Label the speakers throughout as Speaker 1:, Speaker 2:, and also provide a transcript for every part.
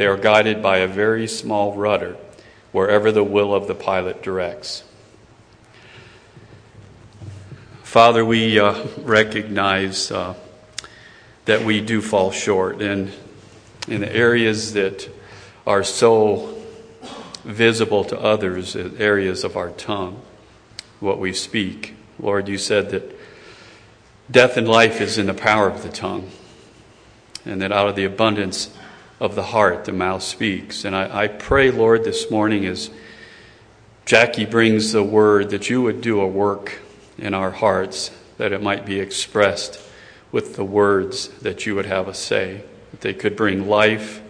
Speaker 1: they are guided by a very small rudder wherever the will of the pilot directs. Father, we uh, recognize uh, that we do fall short and in the areas that are so visible to others, areas of our tongue, what we speak. Lord, you said that death and life is in the power of the tongue, and that out of the abundance of the heart the mouth speaks. And I, I pray, Lord, this morning as Jackie brings the word, that you would do a work in our hearts, that it might be expressed with the words that you would have us say, that they could bring life,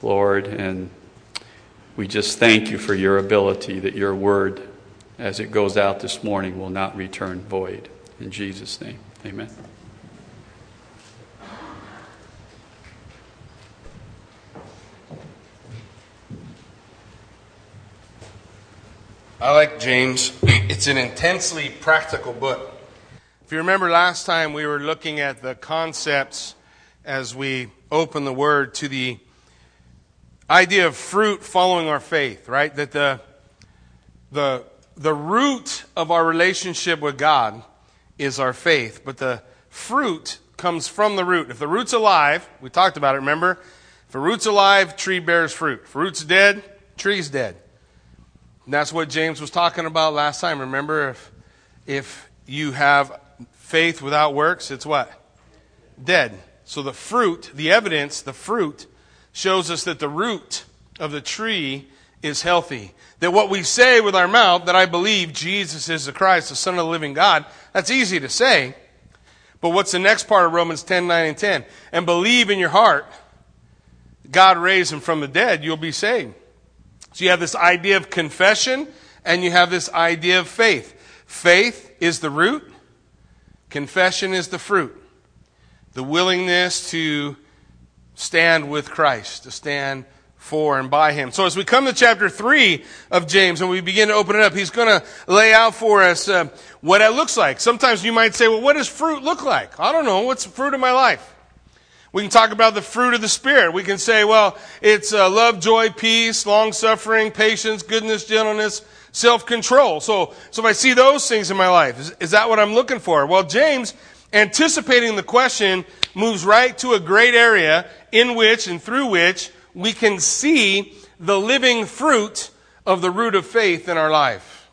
Speaker 1: Lord. And we just thank you for your ability that your word, as it goes out this morning, will not return void. In Jesus' name, amen.
Speaker 2: I like James. It's an intensely practical book. If you remember last time, we were looking at the concepts as we open the word to the idea of fruit following our faith, right? That the, the, the root of our relationship with God is our faith, but the fruit comes from the root. If the root's alive, we talked about it, remember? If a root's alive, tree bears fruit. If a root's dead, tree's dead. And that's what James was talking about last time. Remember, if, if you have faith without works, it's what? Dead. So the fruit, the evidence, the fruit, shows us that the root of the tree is healthy. That what we say with our mouth, that I believe Jesus is the Christ, the Son of the living God, that's easy to say. But what's the next part of Romans 10, 9, and 10? And believe in your heart God raised him from the dead, you'll be saved. So you have this idea of confession and you have this idea of faith. Faith is the root, confession is the fruit. The willingness to stand with Christ, to stand for and by him. So as we come to chapter 3 of James and we begin to open it up, he's going to lay out for us uh, what it looks like. Sometimes you might say, well, what does fruit look like? I don't know. What's the fruit of my life? We can talk about the fruit of the Spirit. We can say, well, it's uh, love, joy, peace, long suffering, patience, goodness, gentleness, self control. So, so if I see those things in my life, is, is that what I'm looking for? Well, James, anticipating the question, moves right to a great area in which and through which we can see the living fruit of the root of faith in our life.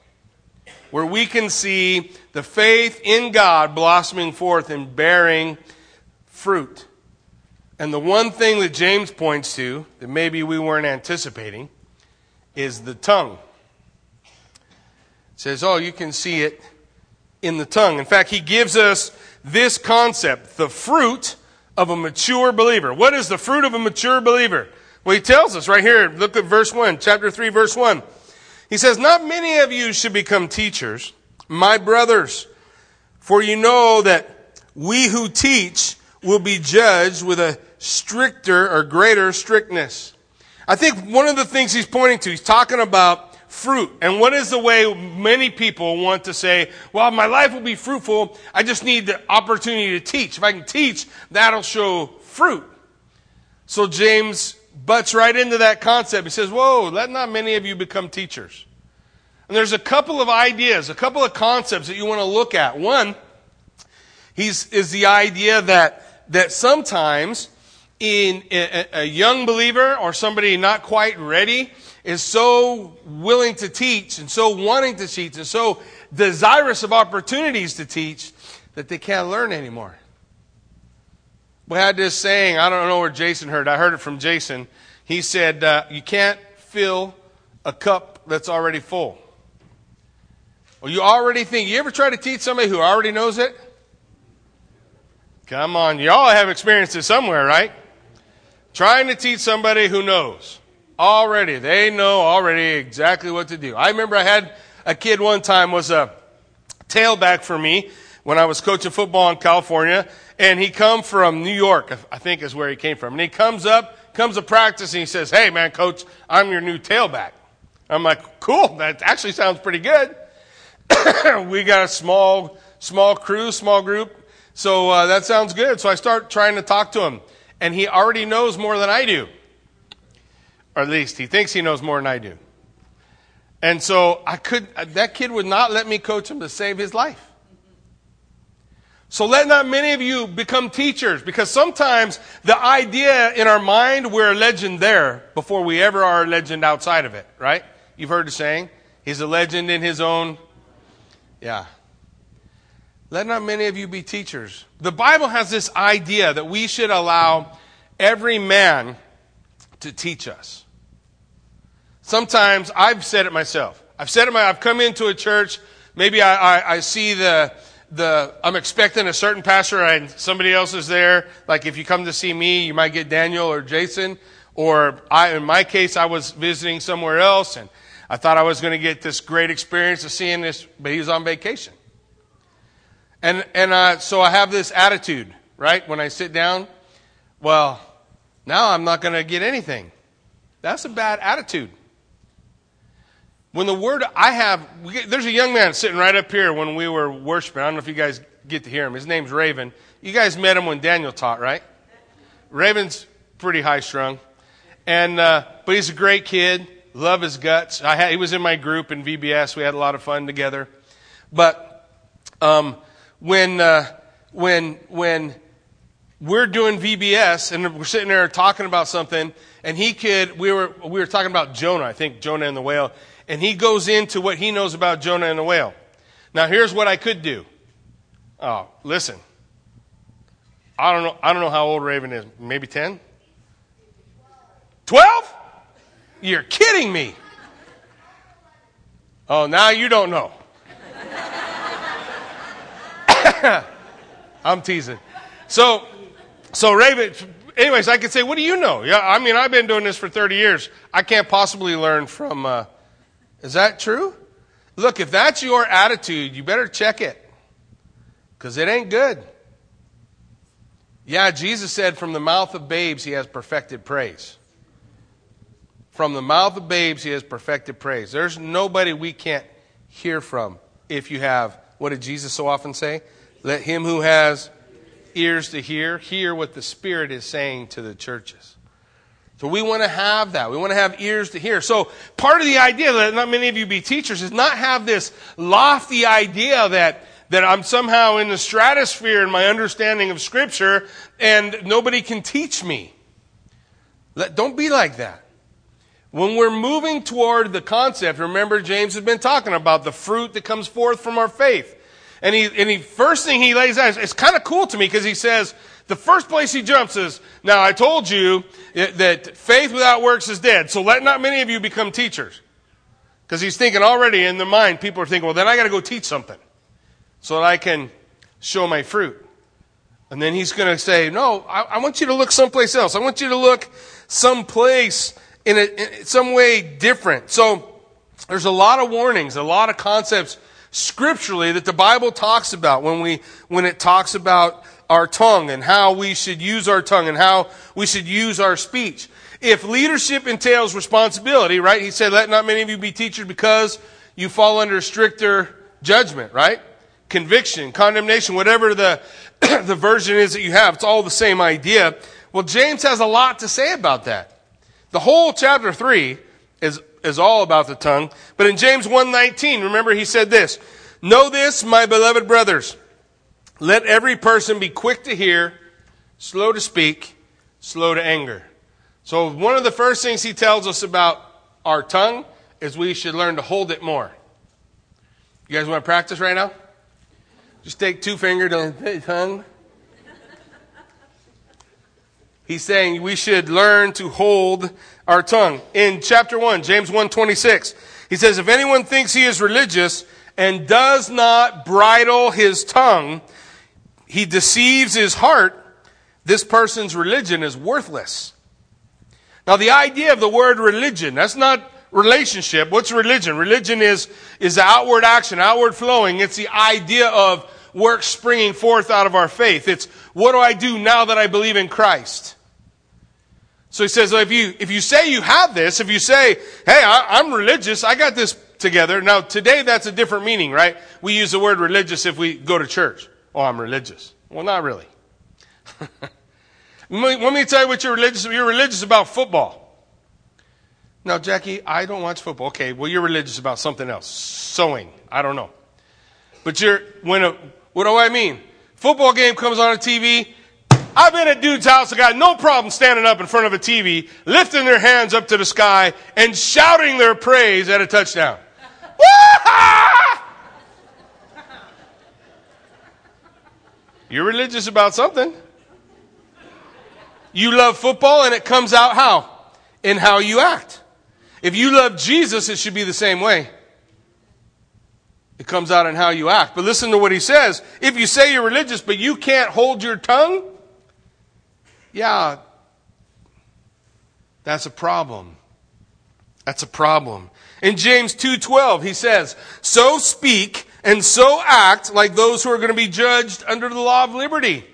Speaker 2: Where we can see the faith in God blossoming forth and bearing fruit. And the one thing that James points to that maybe we weren't anticipating is the tongue. It says, oh, you can see it in the tongue. In fact, he gives us this concept, the fruit of a mature believer. What is the fruit of a mature believer? Well, he tells us right here, look at verse 1, chapter 3, verse 1. He says, Not many of you should become teachers, my brothers, for you know that we who teach will be judged with a stricter or greater strictness. I think one of the things he's pointing to, he's talking about fruit. And what is the way many people want to say, well, my life will be fruitful. I just need the opportunity to teach. If I can teach, that'll show fruit. So James butts right into that concept. He says, whoa, let not many of you become teachers. And there's a couple of ideas, a couple of concepts that you want to look at. One, he's, is the idea that, that sometimes in a, a young believer or somebody not quite ready is so willing to teach and so wanting to teach and so desirous of opportunities to teach that they can't learn anymore. We had this saying, I don't know where Jason heard. I heard it from Jason. He said, uh, You can't fill a cup that's already full. Well, you already think, you ever try to teach somebody who already knows it? Come on, y'all have experiences somewhere, right? Trying to teach somebody who knows. Already, they know already exactly what to do. I remember I had a kid one time was a tailback for me when I was coaching football in California, and he come from New York, I think is where he came from. And he comes up, comes to practice, and he says, "Hey, man, coach, I'm your new tailback." I'm like, "Cool, that actually sounds pretty good." we got a small, small crew, small group, so uh, that sounds good. So I start trying to talk to him, and he already knows more than I do, or at least he thinks he knows more than I do. And so I could, that kid would not let me coach him to save his life. So let not many of you become teachers because sometimes the idea in our mind, we're a legend there before we ever are a legend outside of it, right? You've heard the saying, he's a legend in his own. Yeah. Let not many of you be teachers. The Bible has this idea that we should allow every man to teach us. Sometimes I've said it myself. I've said it my, I've come into a church, maybe I, I, I see the, the, I'm expecting a certain pastor and somebody else is there. Like if you come to see me, you might get Daniel or Jason. Or I, in my case, I was visiting somewhere else and I thought I was going to get this great experience of seeing this, but he was on vacation. And, and uh, so I have this attitude, right? When I sit down, well, now I'm not going to get anything. That's a bad attitude. When the word I have, there's a young man sitting right up here when we were worshiping. I don't know if you guys get to hear him. His name's Raven. You guys met him when Daniel taught, right? Raven's pretty high strung, and uh, but he's a great kid. Love his guts. I had, he was in my group in VBS. We had a lot of fun together. But um, when uh, when when we're doing VBS and we're sitting there talking about something, and he could we were we were talking about Jonah. I think Jonah and the whale, and he goes into what he knows about Jonah and the whale. Now, here's what I could do. Oh, listen. I don't know. I don't know how old Raven is. Maybe ten. Twelve? You're kidding me. Oh, now you don't know. I'm teasing. So, so Raven. Anyways, I could say, what do you know? Yeah, I mean, I've been doing this for 30 years. I can't possibly learn from. Uh, is that true? Look, if that's your attitude, you better check it because it ain't good. Yeah, Jesus said, from the mouth of babes, he has perfected praise. From the mouth of babes, he has perfected praise. There's nobody we can't hear from if you have, what did Jesus so often say? Let him who has ears to hear, hear what the Spirit is saying to the churches. So we want to have that. We want to have ears to hear. So part of the idea that not many of you be teachers is not have this lofty idea that, that I'm somehow in the stratosphere in my understanding of scripture and nobody can teach me. Let, don't be like that. When we're moving toward the concept, remember James has been talking about the fruit that comes forth from our faith. And he, and he, first thing he lays out, it's kind of cool to me because he says, the first place he jumps is, now I told you that faith without works is dead, so let not many of you become teachers. Because he's thinking already in their mind, people are thinking, well, then I got to go teach something so that I can show my fruit. And then he's going to say, no, I, I, want you to look someplace else. I want you to look someplace in, a, in some way different. So there's a lot of warnings, a lot of concepts scripturally that the Bible talks about when we, when it talks about our tongue and how we should use our tongue and how we should use our speech. If leadership entails responsibility, right? He said, let not many of you be teachers because you fall under stricter judgment, right? Conviction, condemnation, whatever the, the version is that you have, it's all the same idea. Well, James has a lot to say about that. The whole chapter 3 is, is all about the tongue. But in James 1.19, remember he said this, Know this, my beloved brothers, let every person be quick to hear, slow to speak, slow to anger. So, one of the first things he tells us about our tongue is we should learn to hold it more. You guys want to practice right now? Just take two fingers on the tongue. He's saying we should learn to hold our tongue. In chapter 1, James 1:26, he says if anyone thinks he is religious and does not bridle his tongue, he deceives his heart, this person's religion is worthless. Now, the idea of the word religion, that's not relationship. What's religion? Religion is, is outward action, outward flowing. It's the idea of work springing forth out of our faith. It's what do I do now that I believe in Christ? So he says, if you, if you say you have this, if you say, hey, I, I'm religious, I got this together. Now, today that's a different meaning, right? We use the word religious if we go to church. Oh, I'm religious. Well, not really. Let me tell you what you're religious. You're religious about football. Now, Jackie, I don't watch football. Okay, well, you're religious about something else. Sewing. I don't know. But you're, when a, what do I mean? Football game comes on a TV. I've been at dude's house. I got no problem standing up in front of a TV, lifting their hands up to the sky and shouting their praise at a touchdown. You're religious about something. You love football and it comes out how? In how you act. If you love Jesus, it should be the same way. It comes out in how you act. But listen to what he says. If you say you're religious, but you can't hold your tongue, yeah, that's a problem. That's a problem. In James 2:12, he says, "So speak and so act like those who are going to be judged under the law of liberty."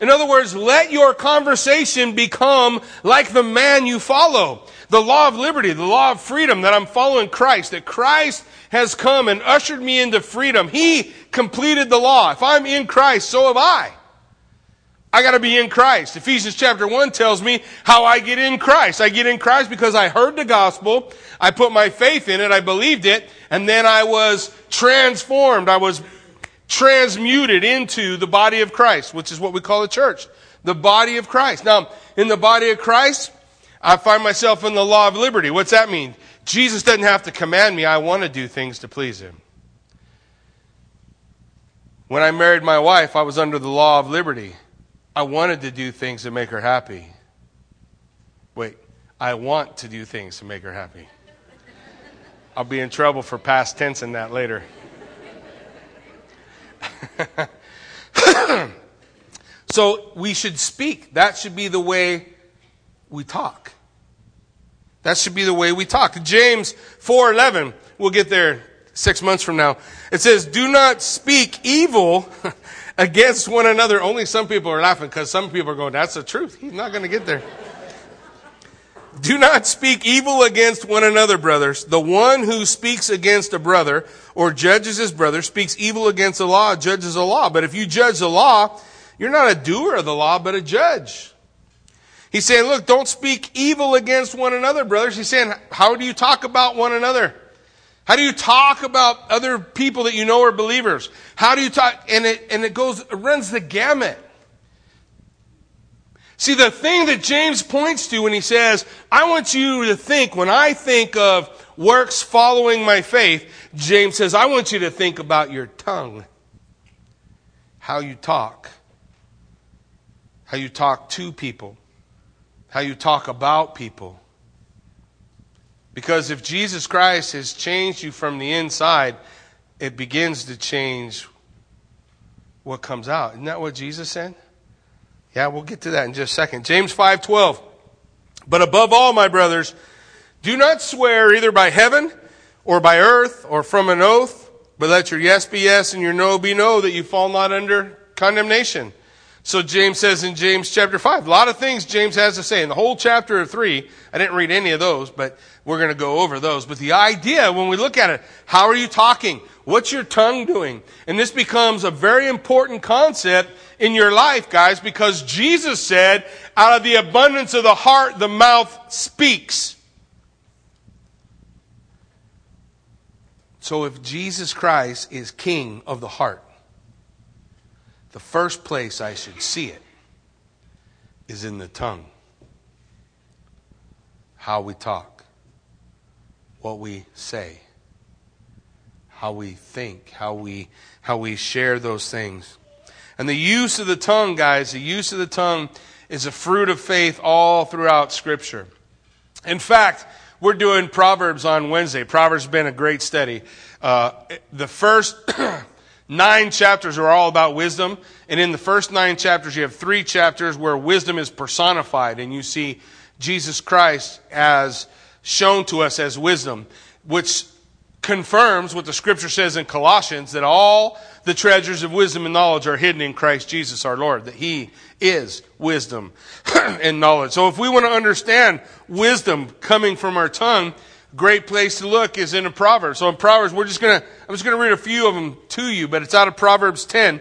Speaker 2: In other words, let your conversation become like the man you follow. The law of liberty, the law of freedom that I'm following Christ, that Christ has come and ushered me into freedom. He completed the law. If I'm in Christ, so have I. I got to be in Christ. Ephesians chapter 1 tells me how I get in Christ. I get in Christ because I heard the gospel, I put my faith in it, I believed it, and then I was transformed. I was transmuted into the body of Christ, which is what we call the church. The body of Christ. Now, in the body of Christ, I find myself in the law of liberty. What's that mean? Jesus doesn't have to command me. I want to do things to please him. When I married my wife, I was under the law of liberty. I wanted to do things to make her happy. Wait, I want to do things to make her happy. I'll be in trouble for past tense in that later. so we should speak. That should be the way we talk. That should be the way we talk. James 4:11. We'll get there 6 months from now. It says, "Do not speak evil against one another." Only some people are laughing cuz some people are going, "That's the truth. He's not going to get there." Do not speak evil against one another, brothers. The one who speaks against a brother or judges his brother speaks evil against the law, judges the law. But if you judge the law, you're not a doer of the law, but a judge. He's saying, look, don't speak evil against one another, brothers. He's saying, how do you talk about one another? How do you talk about other people that you know are believers? How do you talk? And it, and it goes, it runs the gamut. See, the thing that James points to when he says, I want you to think, when I think of works following my faith, James says, I want you to think about your tongue, how you talk, how you talk to people, how you talk about people. Because if Jesus Christ has changed you from the inside, it begins to change what comes out. Isn't that what Jesus said? Yeah, we'll get to that in just a second. James 5:12. But above all, my brothers, do not swear either by heaven or by earth or from an oath, but let your yes be yes and your no be no, that you fall not under condemnation. So James says in James chapter 5, a lot of things James has to say. In the whole chapter of 3, I didn't read any of those, but we're going to go over those. But the idea, when we look at it, how are you talking? What's your tongue doing? And this becomes a very important concept in your life, guys, because Jesus said, out of the abundance of the heart, the mouth speaks. So if Jesus Christ is king of the heart, the first place I should see it is in the tongue. How we talk, what we say, how we think, how we, how we share those things. And the use of the tongue, guys, the use of the tongue is a fruit of faith all throughout Scripture. In fact, we're doing Proverbs on Wednesday. Proverbs has been a great study. Uh, the first nine chapters are all about wisdom. And in the first nine chapters, you have three chapters where wisdom is personified. And you see Jesus Christ as shown to us as wisdom, which confirms what the scripture says in Colossians that all the treasures of wisdom and knowledge are hidden in Christ Jesus our Lord, that He is wisdom and knowledge. So if we want to understand wisdom coming from our tongue, great place to look is in a proverb. So in Proverbs, we're just gonna, I'm just gonna read a few of them to you, but it's out of Proverbs 10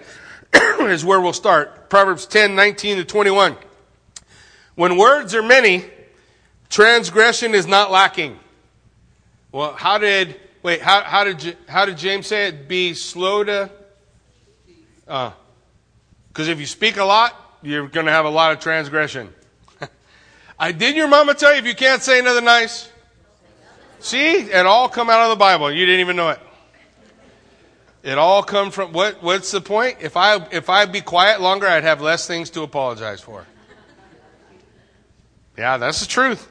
Speaker 2: is where we'll start. Proverbs 10, 19 to 21. When words are many, transgression is not lacking. Well, how did, wait, how, how did, how did James say it? Be slow to, uh, cause if you speak a lot, you're gonna have a lot of transgression. I did your mama tell you if you can't say another nice? See, it all come out of the Bible. You didn't even know it. It all come from what? What's the point? If I if I'd be quiet longer, I'd have less things to apologize for. Yeah, that's the truth.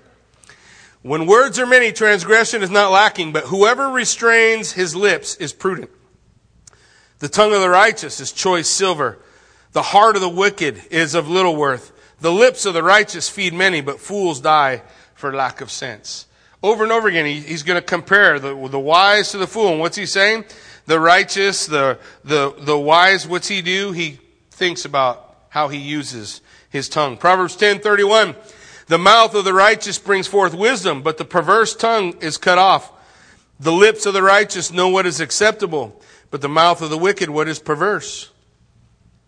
Speaker 2: When words are many, transgression is not lacking, but whoever restrains his lips is prudent. The tongue of the righteous is choice silver. The heart of the wicked is of little worth. The lips of the righteous feed many, but fools die for lack of sense. Over and over again, he, he's going to compare the, the wise to the fool. And what's he saying? The righteous, the, the, the wise, what's he do? He thinks about how he uses his tongue. Proverbs 10, 31. The mouth of the righteous brings forth wisdom, but the perverse tongue is cut off. The lips of the righteous know what is acceptable, but the mouth of the wicked what is perverse.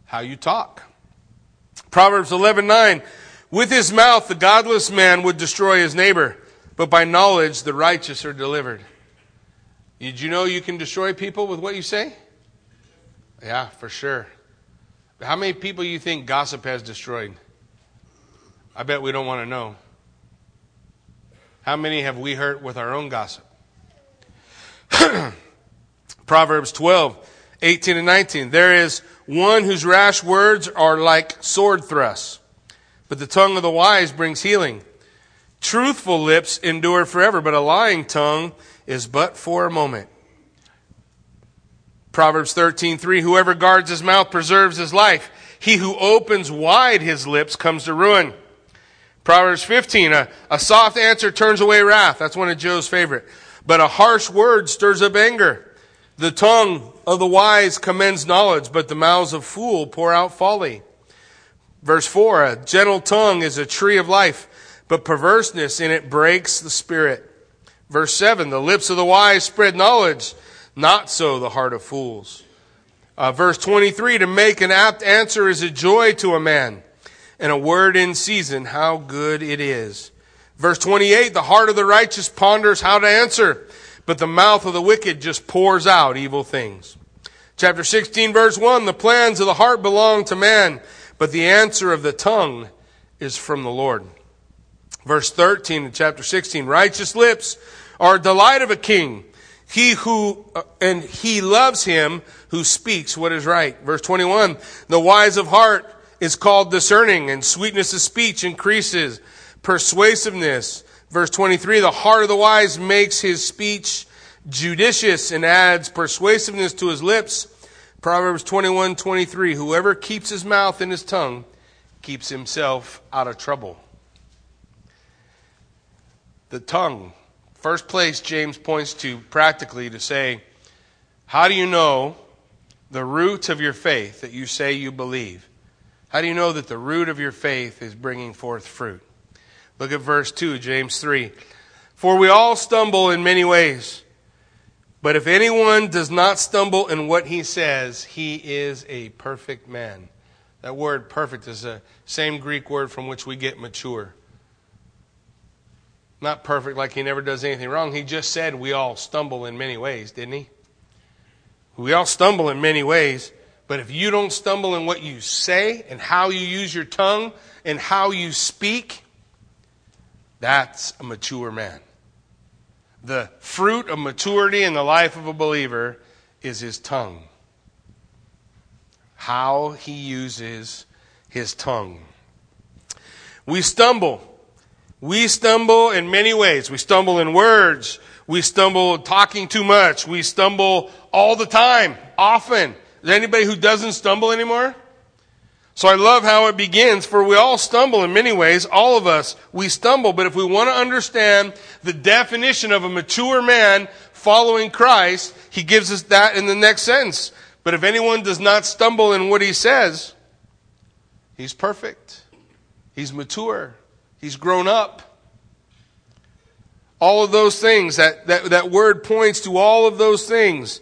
Speaker 2: How you talk. Proverbs 11:9 With his mouth the godless man would destroy his neighbor, but by knowledge the righteous are delivered. Did you know you can destroy people with what you say? Yeah, for sure. How many people you think gossip has destroyed? I bet we don't want to know. How many have we hurt with our own gossip? Proverbs 12, 18 and 19. There is one whose rash words are like sword thrusts, but the tongue of the wise brings healing. Truthful lips endure forever, but a lying tongue is but for a moment. Proverbs 13:3 Whoever guards his mouth preserves his life. He who opens wide his lips comes to ruin. Proverbs 15 a, a soft answer turns away wrath. That's one of Joe's favorite. But a harsh word stirs up anger. The tongue of the wise commends knowledge, but the mouths of fool pour out folly. Verse 4 A gentle tongue is a tree of life but perverseness in it breaks the spirit. Verse 7 The lips of the wise spread knowledge, not so the heart of fools. Uh, verse 23 To make an apt answer is a joy to a man, and a word in season, how good it is. Verse 28 The heart of the righteous ponders how to answer, but the mouth of the wicked just pours out evil things. Chapter 16, verse 1 The plans of the heart belong to man, but the answer of the tongue is from the Lord. Verse 13 in chapter 16, righteous lips are a delight of a king. He who, uh, and he loves him who speaks what is right. Verse 21, the wise of heart is called discerning and sweetness of speech increases persuasiveness. Verse 23, the heart of the wise makes his speech judicious and adds persuasiveness to his lips. Proverbs 21, 23, whoever keeps his mouth and his tongue keeps himself out of trouble the tongue. First place James points to practically to say, How do you know the root of your faith that you say you believe? How do you know that the root of your faith is bringing forth fruit? Look at verse 2, James 3. For we all stumble in many ways. But if anyone does not stumble in what he says, he is a perfect man. That word perfect is the same Greek word from which we get mature. Not perfect, like he never does anything wrong. He just said we all stumble in many ways, didn't he? We all stumble in many ways. But if you don't stumble in what you say and how you use your tongue and how you speak, that's a mature man. The fruit of maturity in the life of a believer is his tongue. How he uses his tongue. We stumble we stumble in many ways. We stumble in words. We stumble talking too much. We stumble all the time, often. Is there anybody who doesn't stumble anymore? So I love how it begins, for we all stumble in many ways. All of us, we stumble. But if we want to understand the definition of a mature man following Christ, he gives us that in the next sentence. But if anyone does not stumble in what he says, he's perfect. He's mature. He's grown up. All of those things, that, that, that word points to all of those things.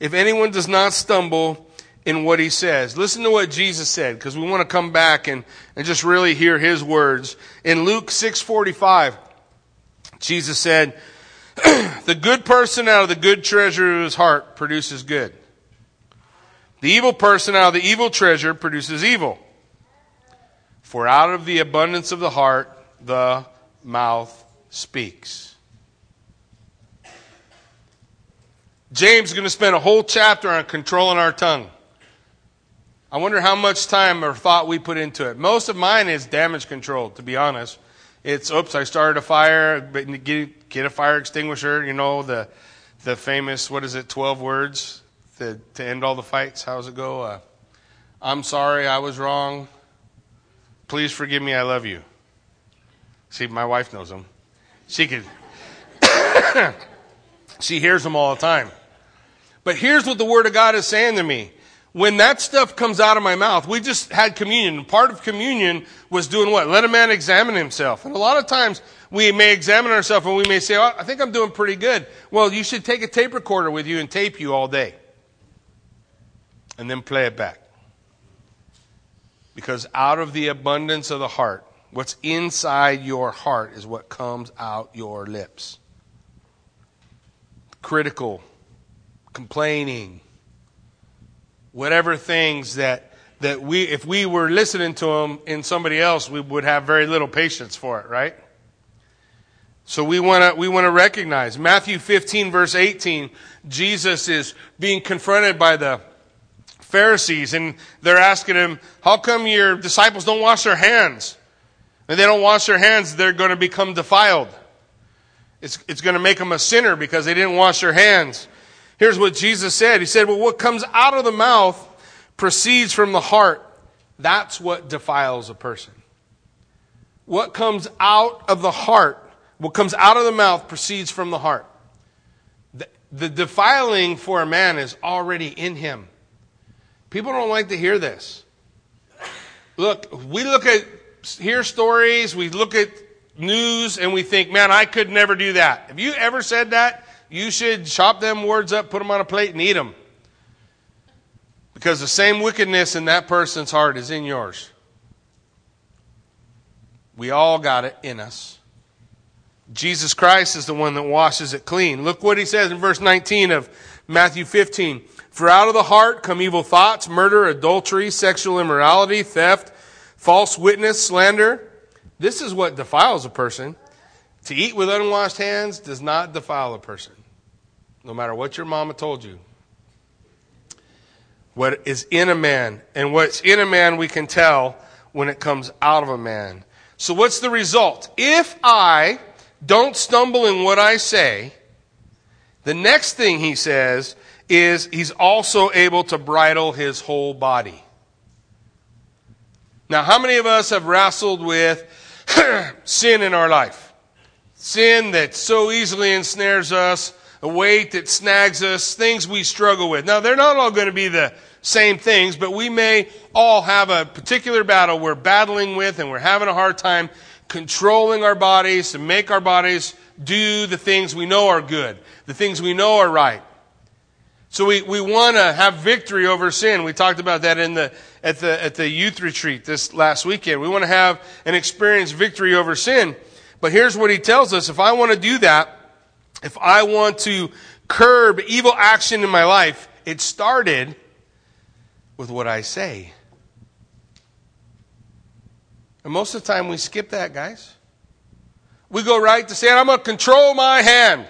Speaker 2: If anyone does not stumble in what he says. Listen to what Jesus said, because we want to come back and, and just really hear his words. In Luke 6:45, Jesus said, The good person out of the good treasure of his heart produces good. The evil person out of the evil treasure produces evil. For out of the abundance of the heart, the mouth speaks. James is going to spend a whole chapter on controlling our tongue. I wonder how much time or thought we put into it. Most of mine is damage control, to be honest. It's, oops, I started a fire, get, get a fire extinguisher, you know, the, the famous, what is it, 12 words to, to end all the fights. How does it go? Uh, I'm sorry, I was wrong. Please forgive me, I love you. See, my wife knows them. She could, she hears them all the time. But here's what the Word of God is saying to me when that stuff comes out of my mouth, we just had communion. Part of communion was doing what? Let a man examine himself. And a lot of times we may examine ourselves and we may say, oh, I think I'm doing pretty good. Well, you should take a tape recorder with you and tape you all day. And then play it back. Because out of the abundance of the heart, what's inside your heart is what comes out your lips. Critical, complaining, whatever things that that we if we were listening to them in somebody else we would have very little patience for it right so we want to we want to recognize Matthew 15 verse 18 Jesus is being confronted by the Pharisees and they're asking him how come your disciples don't wash their hands and they don't wash their hands they're going to become defiled it's, it's going to make them a sinner because they didn't wash their hands Here's what Jesus said He said, Well, what comes out of the mouth proceeds from the heart. That's what defiles a person. What comes out of the heart, what comes out of the mouth proceeds from the heart. The, the defiling for a man is already in him. People don't like to hear this. Look, we look at, hear stories, we look at news, and we think, man, I could never do that. Have you ever said that? you should chop them words up, put them on a plate, and eat them. Because the same wickedness in that person's heart is in yours. We all got it in us. Jesus Christ is the one that washes it clean. Look what he says in verse 19 of Matthew 15. For out of the heart come evil thoughts, murder, adultery, sexual immorality, theft, false witness, slander. This is what defiles a person. To eat with unwashed hands does not defile a person no matter what your mama told you. What is in a man, and what's in a man we can tell when it comes out of a man. So, what's the result? If I don't stumble in what I say, the next thing he says is he's also able to bridle his whole body. Now, how many of us have wrestled with sin in our life? Sin that so easily ensnares us a weight that snags us, things we struggle with. Now, they're not all going to be the same things, but we may all have a particular battle we're battling with and we're having a hard time controlling our bodies to make our bodies do the things we know are good, the things we know are right. So we, we want to have victory over sin. We talked about that in the, at the, at the youth retreat this last weekend. We want to have and experience victory over sin. But here's what he tells us. If I want to do that, if I want to curb evil action in my life, it started with what I say. And most of the time we skip that, guys. We go right to saying, I'm going to control my hand.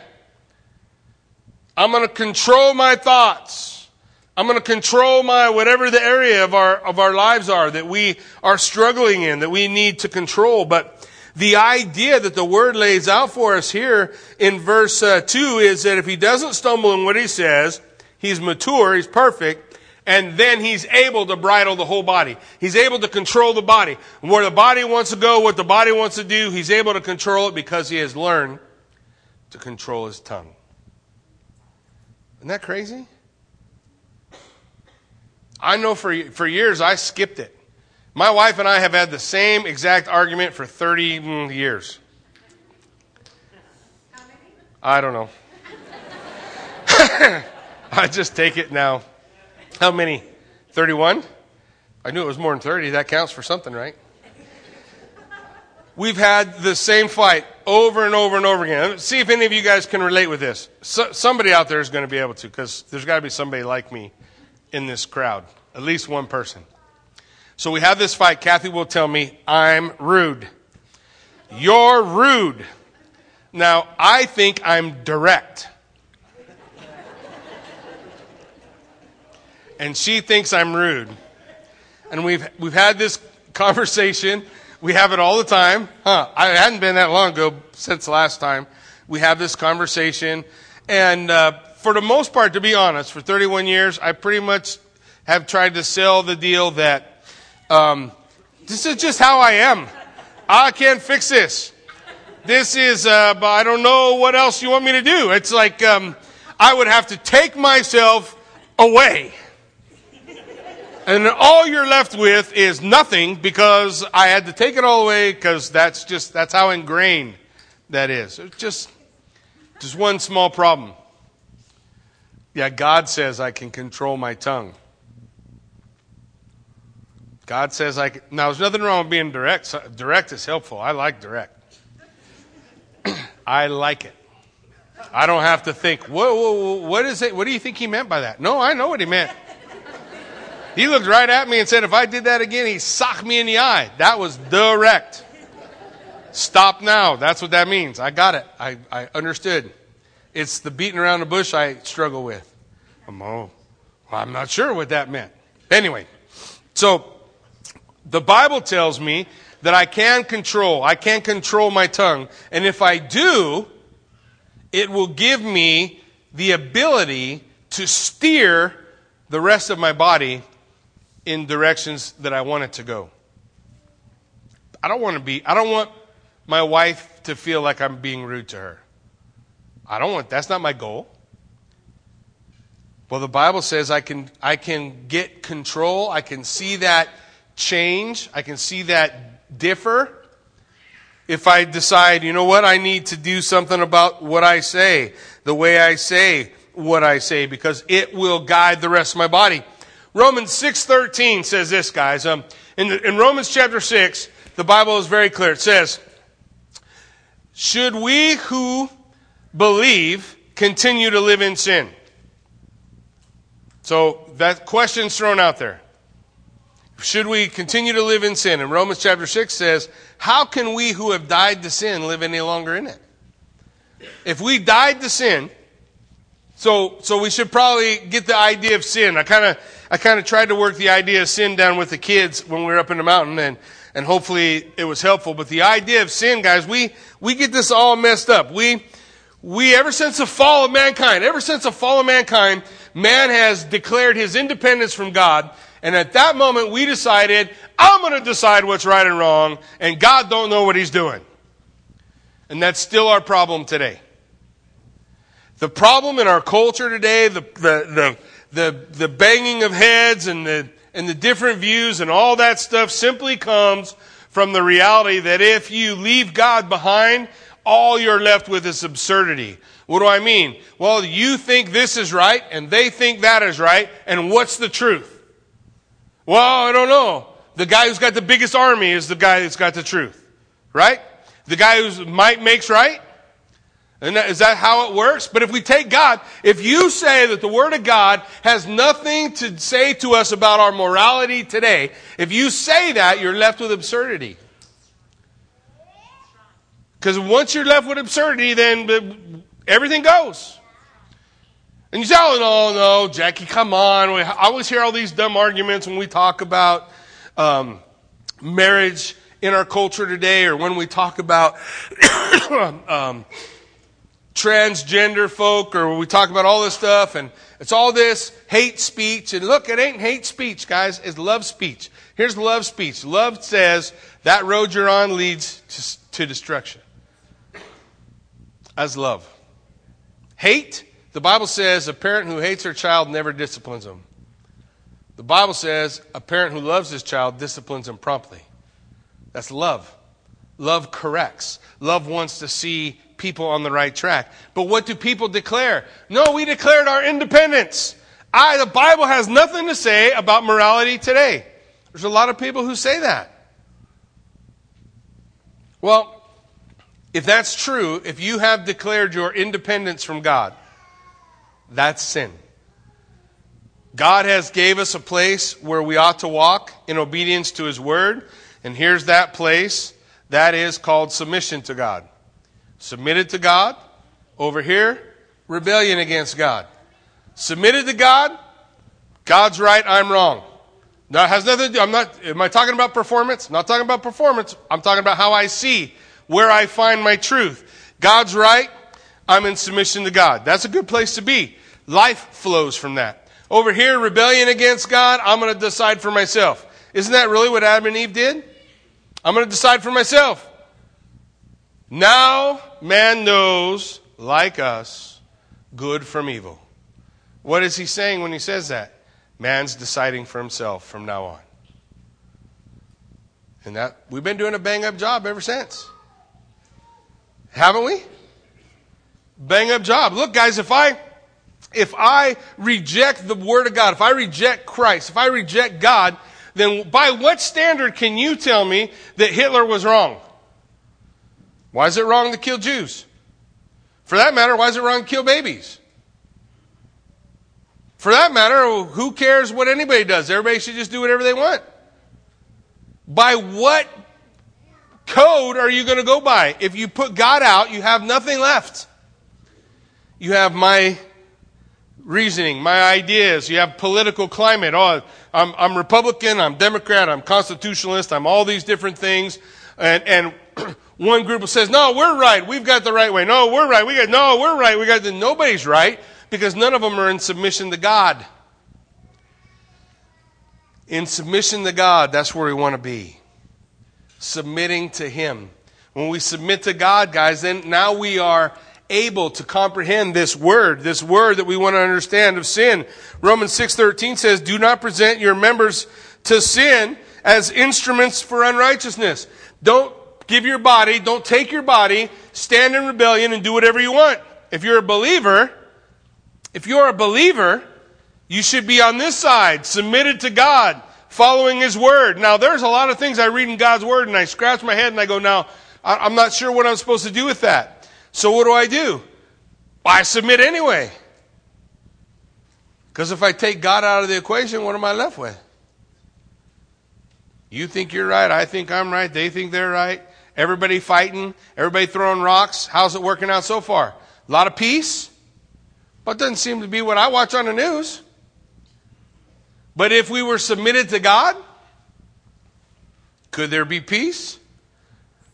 Speaker 2: I'm going to control my thoughts. I'm going to control my whatever the area of our of our lives are that we are struggling in that we need to control. But the idea that the word lays out for us here in verse uh, 2 is that if he doesn't stumble in what he says, he's mature, he's perfect, And then he's able to bridle the whole body. He's able to control the body. Where the body wants to go, what the body wants to do, he's able to control it because he has learned to control his tongue. Isn't that crazy? I know for, for years I skipped it. My wife and I have had the same exact argument for 30 mm, years. How many? I don't know. I just take it now. How many? 31? I knew it was more than 30. That counts for something, right? We've had the same fight over and over and over again. See if any of you guys can relate with this. So, somebody out there is going to be able to, because there's got to be somebody like me in this crowd. At least one person. So we have this fight. Kathy will tell me, I'm rude. You're rude. Now, I think I'm direct. and she thinks I'm rude. And we've, we've had this conversation. We have it all the time. Huh. I hadn't been that long ago since last time. We have this conversation. And uh, for the most part, to be honest, for 31 years, I pretty much have tried to sell the deal that um, this is just how I am. I can't fix this. This is, uh, I don't know what else you want me to do. It's like um, I would have to take myself away. And all you're left with is nothing because I had to take it all away because that's just, that's how ingrained that is. It's just, just one small problem. Yeah, God says I can control my tongue. God says I can. Now, there's nothing wrong with being direct. Direct is helpful. I like direct. I like it. I don't have to think, whoa, whoa, whoa, what is it? What do you think he meant by that? No, I know what he meant. He looked right at me and said, if I did that again, he'd sock me in the eye. That was direct. Stop now. That's what that means. I got it. I, I understood. It's the beating around the bush I struggle with. I'm, oh, well, I'm not sure what that meant. Anyway, so the Bible tells me that I can control. I can control my tongue. And if I do, it will give me the ability to steer the rest of my body in directions that I want it to go. I don't want to be, I don't want my wife to feel like I'm being rude to her. I don't want, that's not my goal. Well, the Bible says I can, I can get control. I can see that change. I can see that differ, if I decide, you know what, I need to do something about what I say, the way I say what I say, because it will guide the rest of my body. Romans 6.13 says this, guys. Um, in, the, in Romans chapter 6, the Bible is very clear. It says, Should we who believe continue to live in sin? So that question's thrown out there. Should we continue to live in sin? And Romans chapter 6 says, How can we who have died to sin live any longer in it? If we died to sin, so, so we should probably get the idea of sin. I kind of, I kind of tried to work the idea of sin down with the kids when we were up in the mountain and, and hopefully it was helpful. But the idea of sin, guys, we, we get this all messed up. We, we, ever since the fall of mankind, ever since the fall of mankind, man has declared his independence from God and at that moment, we decided, I'm going to decide what's right and wrong, and God don't know what he's doing. And that's still our problem today. The problem in our culture today, the, the, the, the, banging of heads and the, and the different views and all that stuff simply comes from the reality that if you leave God behind, all you're left with is absurdity. What do I mean? Well, you think this is right and they think that is right, and what's the truth? Well, I don't know. The guy who's got the biggest army is the guy that's got the truth. Right? The guy whose might makes right? And that, is that how it works? But if we take God, if you say that the Word of God has nothing to say to us about our morality today, if you say that, you're left with absurdity. Because once you're left with absurdity, then everything goes. And you say, oh, no, no, Jackie, come on. I always hear all these dumb arguments when we talk about um, marriage in our culture today or when we talk about um, transgender folk or we talk about all this stuff and it's all this hate speech. And look, it ain't hate speech, guys. It's love speech. Here's love speech. Love says that road you're on leads to, to destruction. As love. Hate, the Bible says a parent who hates their child never disciplines them. The Bible says a parent who loves his child disciplines him promptly. That's love. Love corrects. Love wants to see people on the right track. But what do people declare? No, we declared our independence. I, the Bible has nothing to say about morality today. There's a lot of people who say that. Well, if that's true, if you have declared your independence from God, that's sin. God has gave us a place where we ought to walk in obedience to his word, and here's that place that is called submission to God. Submitted to God. Over here, rebellion against God. Submitted to God, God's right, I'm wrong. That has nothing to do, I'm not, am I talking about performance? Not talking about performance. I'm talking about how I see, where I find my truth. God's right, I'm in submission to God. That's a good place to be. Life flows from that. Over here, rebellion against God, I'm going to decide for myself. Isn't that really what Adam and Eve did? I'm going to decide for myself. Now man knows, like us, good from evil. What is he saying when he says that? Man's deciding for himself from now on. And that we've been doing a bang up job ever since. Haven't we? Bang up job. Look guys, if I if I reject the word of God, if I reject Christ, if I reject God, then by what standard can you tell me that Hitler was wrong? Why is it wrong to kill Jews? For that matter, why is it wrong to kill babies? For that matter, who cares what anybody does? Everybody should just do whatever they want. By what code are you going to go by? If you put God out, you have nothing left. You have my reasoning, my ideas. You have political climate. Oh, I'm, I'm Republican, I'm Democrat, I'm constitutionalist, I'm all these different things. And, and one group says, no, we're right. We've got the right way. No, we're right. We got, no, we're right. We got the, nobody's right because none of them are in submission to God. In submission to God, that's where we want to be. Submitting to Him. When we submit to God, guys, then now we are able to comprehend this word, this word that we want to understand of sin. Romans 6:13 says, "Do not present your members to sin as instruments for unrighteousness." Don't give your body, don't take your body, stand in rebellion and do whatever you want. If you're a believer, if you're a believer, you should be on this side, submitted to God, following His Word. Now, there's a lot of things I read in God's Word and I scratch my head and I go, now, I'm not sure what I'm supposed to do with that. So what do I do? I submit anyway. Because if I take God out of the equation, what am I left with? You think you're right, I think I'm right, they think they're right. Everybody fighting, everybody throwing rocks. How's it working out so far? A lot of peace? But doesn't seem to be what I watch on the news. But if we were submitted to God, could there be peace?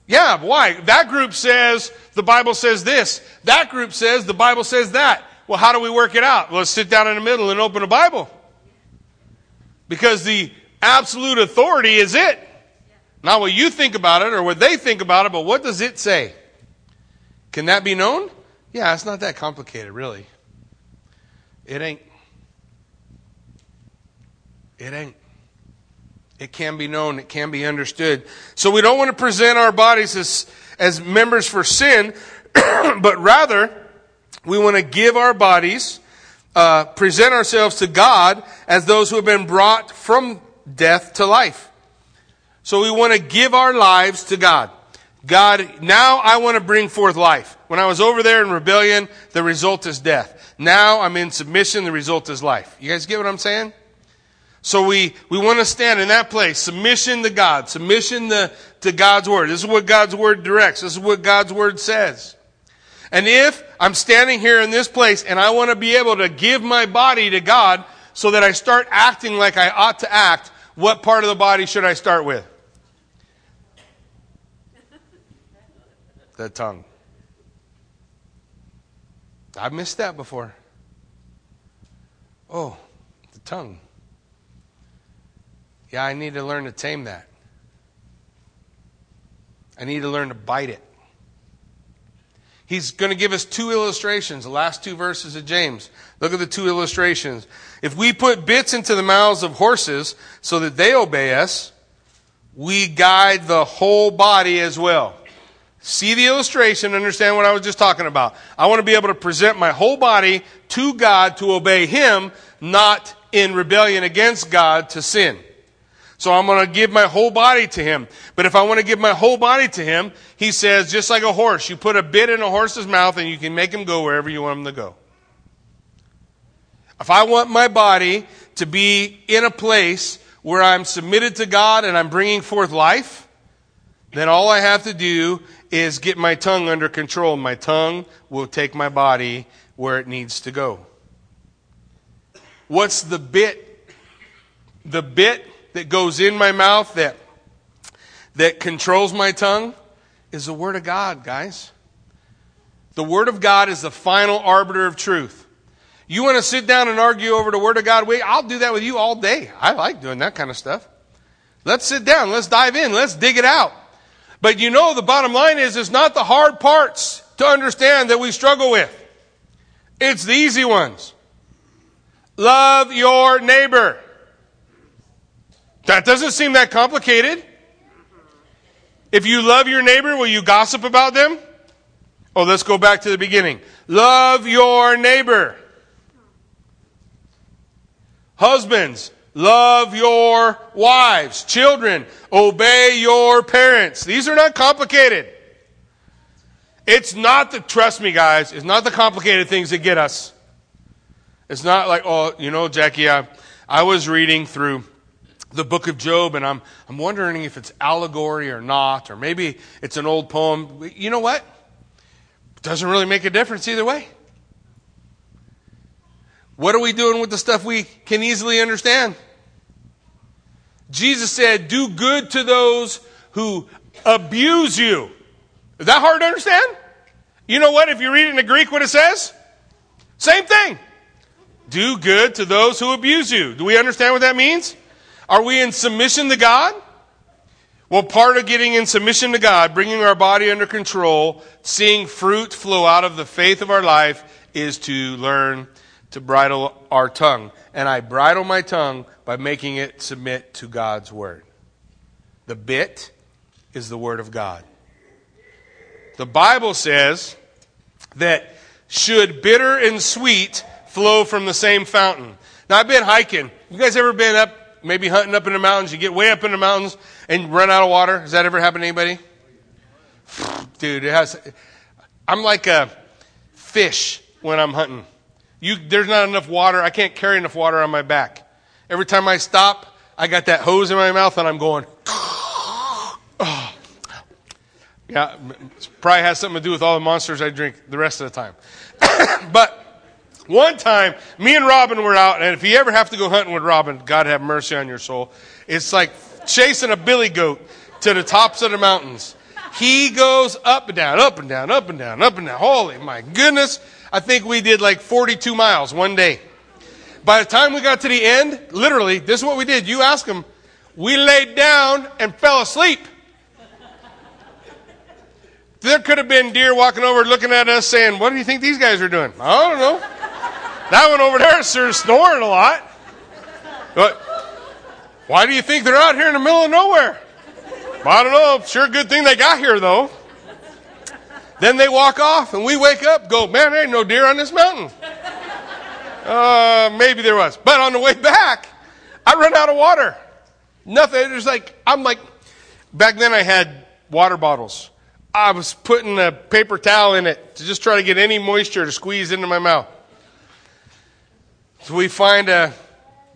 Speaker 2: Yeah, why? That group says the Bible says this. That group says the Bible says that. Well, how do we work it out? Well, let's sit down in the middle and open a Bible. Because the absolute authority is it. Not what you think about it or what they think about it, but what does it say? Can that be known? Yeah, it's not that complicated, really. It ain't. It ain't. It can be known, it can be understood. So we don't want to present our bodies as, as members for sin, but rather we want to give our bodies, uh, present ourselves to God as those who have been brought from death to life. So we want to give our lives to God. God, now I want to bring forth life. When I was over there in rebellion, the result is death. Now I'm in submission, the result is life. You guys get what I'm saying? So we, we want to stand in that place, submission to God, submission to, to God's word. This is what God's word directs. This is what God's word says. And if I'm standing here in this place and I want to be able to give my body to God so that I start acting like I ought to act, what part of the body should I start with? The tongue. I've missed that before. Oh, the tongue. Yeah, I need to learn to tame that. I need to learn to bite it. He's going to give us two illustrations, the last two verses of James. Look at the two illustrations. If we put bits into the mouths of horses so that they obey us, we guide the whole body as well. See the illustration, understand what I was just talking about. I want to be able to present my whole body to God to obey Him, not in rebellion against God to sin. So I'm going to give my whole body to him. But if I want to give my whole body to him, he says, just like a horse, you put a bit in a horse's mouth and you can make him go wherever you want him to go. If I want my body to be in a place where I'm submitted to God and I'm bringing forth life, then all I have to do is get my tongue under control. My tongue will take my body where it needs to go. What's the bit? The bit that goes in my mouth that, that controls my tongue is the Word of God, guys. The Word of God is the final arbiter of truth. You want to sit down and argue over the Word of God? Wait, I'll do that with you all day. I like doing that kind of stuff. Let's sit down. Let's dive in. Let's dig it out. But you know, the bottom line is, it's not the hard parts to understand that we struggle with. It's the easy ones. Love your neighbor. That doesn't seem that complicated. If you love your neighbor, will you gossip about them? Oh, let's go back to the beginning. Love your neighbor. Husbands, love your wives. Children, obey your parents. These are not complicated. It's not the, trust me guys, it's not the complicated things that get us. It's not like, oh, you know, Jackie, I, I was reading through the book of Job, and I'm, I'm wondering if it's allegory or not, or maybe it's an old poem. You know what? It doesn't really make a difference either way. What are we doing with the stuff we can easily understand? Jesus said, Do good to those who abuse you. Is that hard to understand? You know what? If you read it in the Greek, what it says? Same thing. Do good to those who abuse you. Do we understand what that means? Are we in submission to God? Well, part of getting in submission to God, bringing our body under control, seeing fruit flow out of the faith of our life, is to learn to bridle our tongue. And I bridle my tongue by making it submit to God's word. The bit is the word of God. The Bible says that should bitter and sweet flow from the same fountain. Now, I've been hiking. You guys ever been up maybe hunting up in the mountains. You get way up in the mountains and run out of water. Has that ever happened to anybody? Dude, it has. I'm like a fish when I'm hunting. You, there's not enough water. I can't carry enough water on my back. Every time I stop, I got that hose in my mouth and I'm going. Oh. Yeah, probably has something to do with all the monsters I drink the rest of the time. but one time, me and Robin were out, and if you ever have to go hunting with Robin, God have mercy on your soul. It's like chasing a billy goat to the tops of the mountains. He goes up and down, up and down, up and down, up and down. Holy my goodness. I think we did like 42 miles one day. By the time we got to the end, literally, this is what we did. You ask them. we laid down and fell asleep. There could have been deer walking over looking at us saying, What do you think these guys are doing? I don't know. That one over there is snoring a lot. But why do you think they're out here in the middle of nowhere? I don't know. Sure, good thing they got here though. Then they walk off, and we wake up, go, man, there ain't no deer on this mountain. Uh, maybe there was, but on the way back, I run out of water. Nothing. There's like I'm like, back then I had water bottles. I was putting a paper towel in it to just try to get any moisture to squeeze into my mouth. So we find a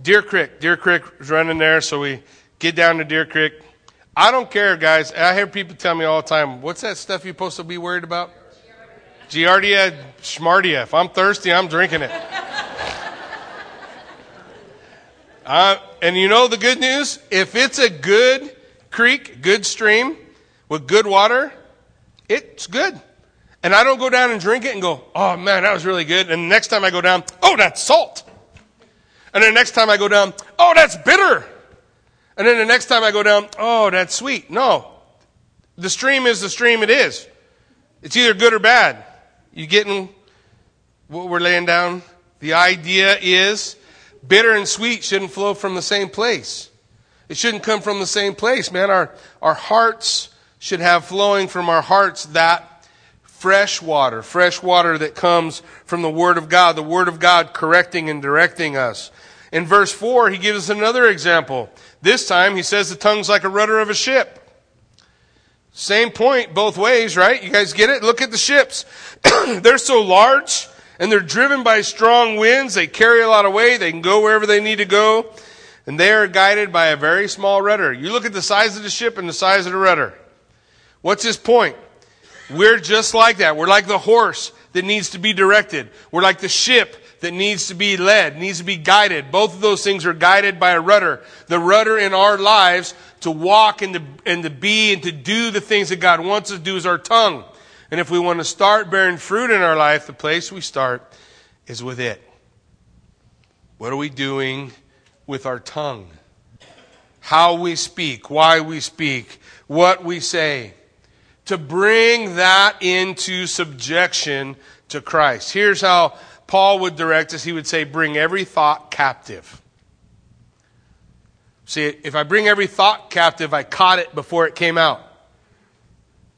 Speaker 2: Deer Creek. Deer Creek is running there, so we get down to Deer Creek. I don't care, guys. I hear people tell me all the time, what's that stuff you're supposed to be worried about? Giardia, Schmardia. If I'm thirsty, I'm drinking it. uh, and you know the good news? If it's a good creek, good stream, with good water, it's good. And I don't go down and drink it and go, oh man, that was really good. And the next time I go down, oh, that's salt. And the next time I go down, oh, that's bitter. And then the next time I go down, oh, that's sweet. No. The stream is the stream it is. It's either good or bad. You getting what we're laying down? The idea is bitter and sweet shouldn't flow from the same place. It shouldn't come from the same place, man. Our, our hearts should have flowing from our hearts that fresh water, fresh water that comes from the Word of God, the Word of God correcting and directing us. In verse 4, he gives us another example. This time, he says the tongue's like a rudder of a ship. Same point both ways, right? You guys get it? Look at the ships. they're so large and they're driven by strong winds. They carry a lot of weight. They can go wherever they need to go. And they are guided by a very small rudder. You look at the size of the ship and the size of the rudder. What's his point? We're just like that. We're like the horse that needs to be directed. We're like the ship that needs to be led, needs to be guided. Both of those things are guided by a rudder. The rudder in our lives to walk and to, and to be and to do the things that God wants us to do is our tongue. And if we want to start bearing fruit in our life, the place we start is with it. What are we doing with our tongue? How we speak, why we speak, what we say. To bring that into subjection to Christ. Here's how Paul would direct us. He would say, Bring every thought captive. See, if I bring every thought captive, I caught it before it came out.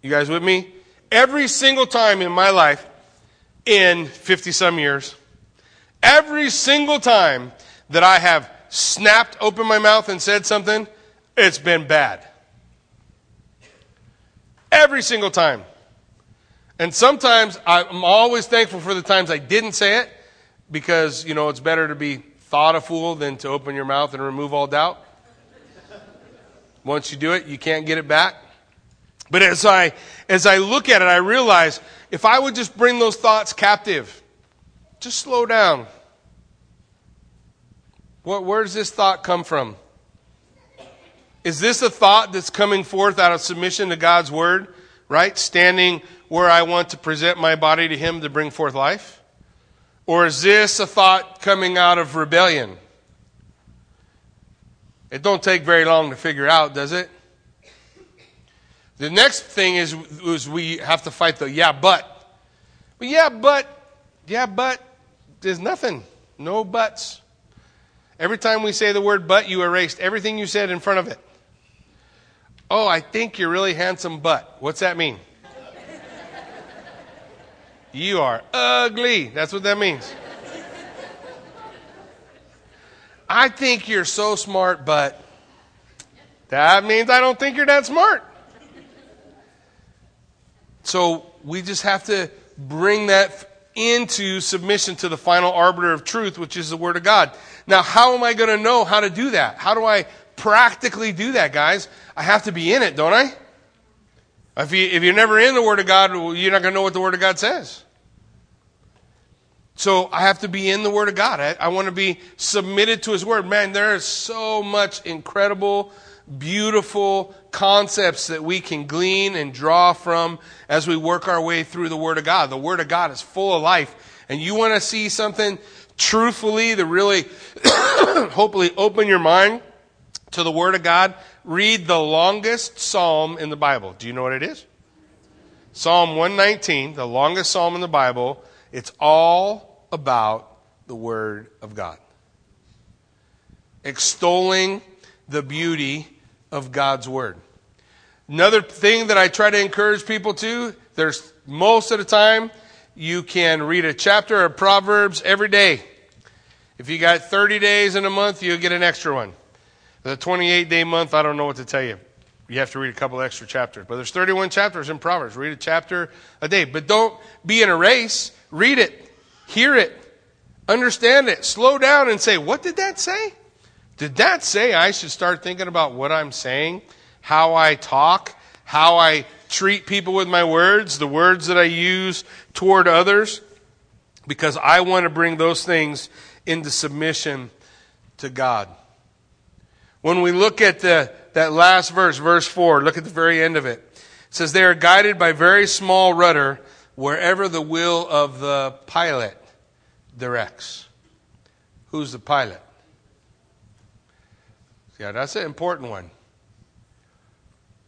Speaker 2: You guys with me? Every single time in my life, in 50 some years, every single time that I have snapped open my mouth and said something, it's been bad. Every single time. And sometimes I'm always thankful for the times I didn't say it because, you know, it's better to be thought a fool than to open your mouth and remove all doubt. Once you do it, you can't get it back. But as I, as I look at it, I realize if I would just bring those thoughts captive, just slow down. What, where does this thought come from? Is this a thought that's coming forth out of submission to God's word, right? Standing where I want to present my body to Him to bring forth life? Or is this a thought coming out of rebellion? It don't take very long to figure out, does it? The next thing is, is we have to fight the yeah, but. But yeah, but, yeah, but, there's nothing. No buts. Every time we say the word but, you erased everything you said in front of it. Oh, I think you're really handsome, but. What's that mean? You are ugly. That's what that means. I think you're so smart, but that means I don't think you're that smart. So we just have to bring that into submission to the final arbiter of truth, which is the Word of God. Now, how am I going to know how to do that? How do I practically do that, guys? I have to be in it, don't I? If, you, if you're never in the Word of God, you're not going to know what the Word of God says. So I have to be in the Word of God. I, I want to be submitted to His Word. Man, there is so much incredible, beautiful concepts that we can glean and draw from as we work our way through the Word of God. The Word of God is full of life. And you want to see something truthfully to really, hopefully, open your mind to the Word of God? Read the longest psalm in the Bible. Do you know what it is? Psalm 119, the longest psalm in the Bible. It's all about the Word of God. Extolling the beauty of God's Word. Another thing that I try to encourage people to, there's most of the time you can read a chapter of Proverbs every day. If you got 30 days in a month, you'll get an extra one. The 28 day month, I don't know what to tell you. You have to read a couple extra chapters. But there's 31 chapters in Proverbs. Read a chapter a day. But don't be in a race. Read it. Hear it. Understand it. Slow down and say, what did that say? Did that say I should start thinking about what I'm saying? how I talk, how I treat people with my words, the words that I use toward others, because I want to bring those things into submission to God. When we look at the, that last verse, verse 4, look at the very end of it. It says, They are guided by very small rudder, wherever the will of the pilot directs. Who's the pilot? Yeah, that's an important one.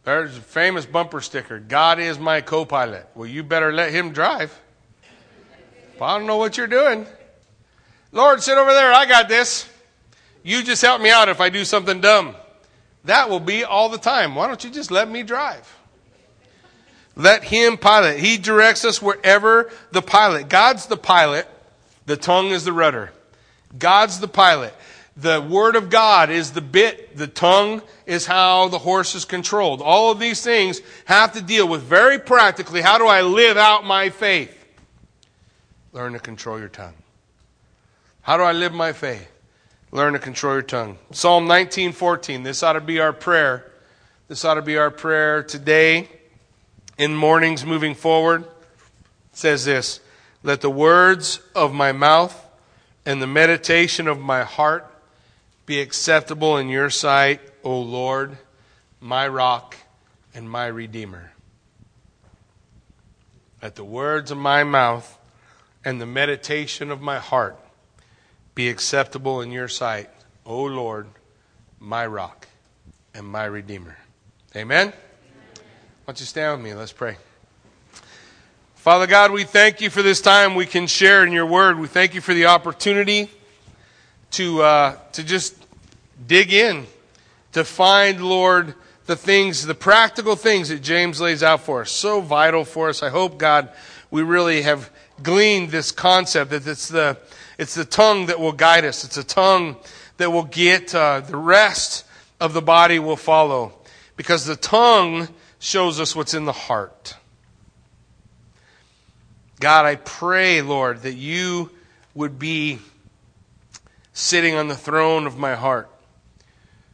Speaker 2: There's a famous bumper sticker God is my co pilot. Well, you better let him drive. I don't know what you're doing. Lord, sit over there. I got this. You just help me out if I do something dumb. That will be all the time. Why don't you just let me drive? Let him pilot. He directs us wherever the pilot. God's the pilot. The tongue is the rudder. God's the pilot. The word of God is the bit. The tongue is how the horse is controlled. All of these things have to deal with very practically how do I live out my faith? Learn to control your tongue. How do I live my faith? Learn to control your tongue. Psalm 19:14. This ought to be our prayer. This ought to be our prayer today in mornings moving forward. Says this, "Let the words of my mouth and the meditation of my heart be acceptable in your sight, O Lord, my rock and my redeemer." Let the words of my mouth and the meditation of my heart be acceptable in your sight, O Lord, my rock and my redeemer. Amen? Why don't you stand with me? Let's pray. Father God, we thank you for this time we can share in your word. We thank you for the opportunity to, uh, to just dig in, to find, Lord, the things, the practical things that James lays out for us. So vital for us. I hope, God, we really have gleaned this concept that it's the, it's the tongue that will guide us. It's a tongue that will get uh, the rest of the body will follow because the tongue shows us what's in the heart. God, I pray, Lord, that you would be sitting on the throne of my heart.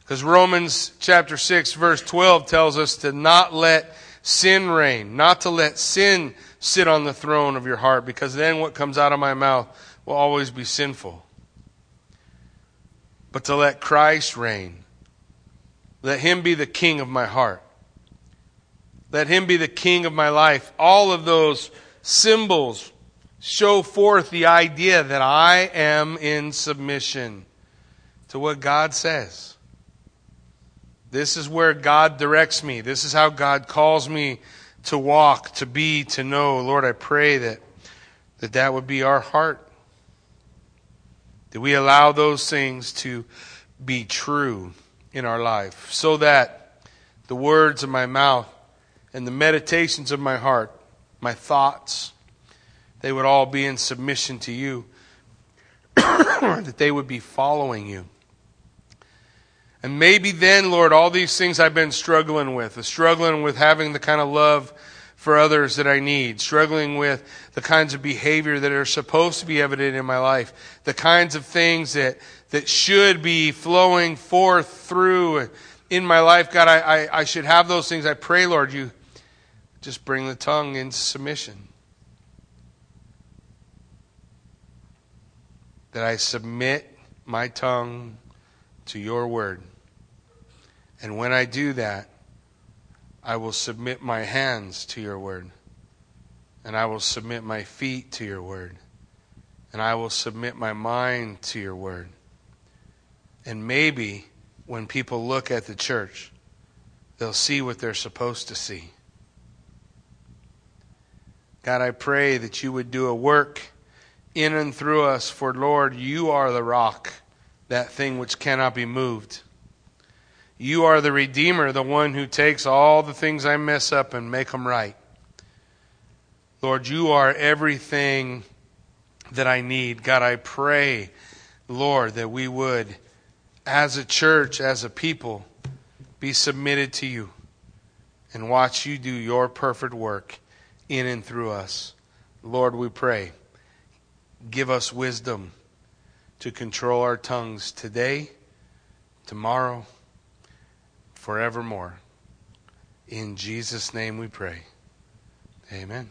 Speaker 2: Because Romans chapter 6, verse 12 tells us to not let sin reign, not to let sin sit on the throne of your heart, because then what comes out of my mouth will always be sinful. But to let Christ reign, let Him be the king of my heart. Let Him be the king of my life. All of those symbols show forth the idea that I am in submission to what God says. This is where God directs me. This is how God calls me to walk, to be, to know. Lord, I pray that that, that would be our heart. That we allow those things to be true in our life so that the words of my mouth and the meditations of my heart, my thoughts, they would all be in submission to you, that they would be following you. And maybe then, Lord, all these things I've been struggling with, struggling with having the kind of love for others that I need, struggling with the kinds of behavior that are supposed to be evident in my life, the kinds of things that, that should be flowing forth through in my life. God, I, I, I should have those things. I pray, Lord, you just bring the tongue into submission. That I submit my tongue to your word. And when I do that, I will submit my hands to your word, and I will submit my feet to your word, and I will submit my mind to your word. And maybe when people look at the church, they'll see what they're supposed to see. God, I pray that you would do a work in and through us, for Lord, you are the rock, that thing which cannot be moved. You are the Redeemer, the one who takes all the things I mess up and make them right. Lord, you are everything that I need. God, I pray, Lord, that we would, as a church, as a people, be submitted to you and watch you do your perfect work in and through us. Lord, we pray, give us wisdom to control our tongues today, tomorrow, forevermore. In Jesus' name we pray. Amen.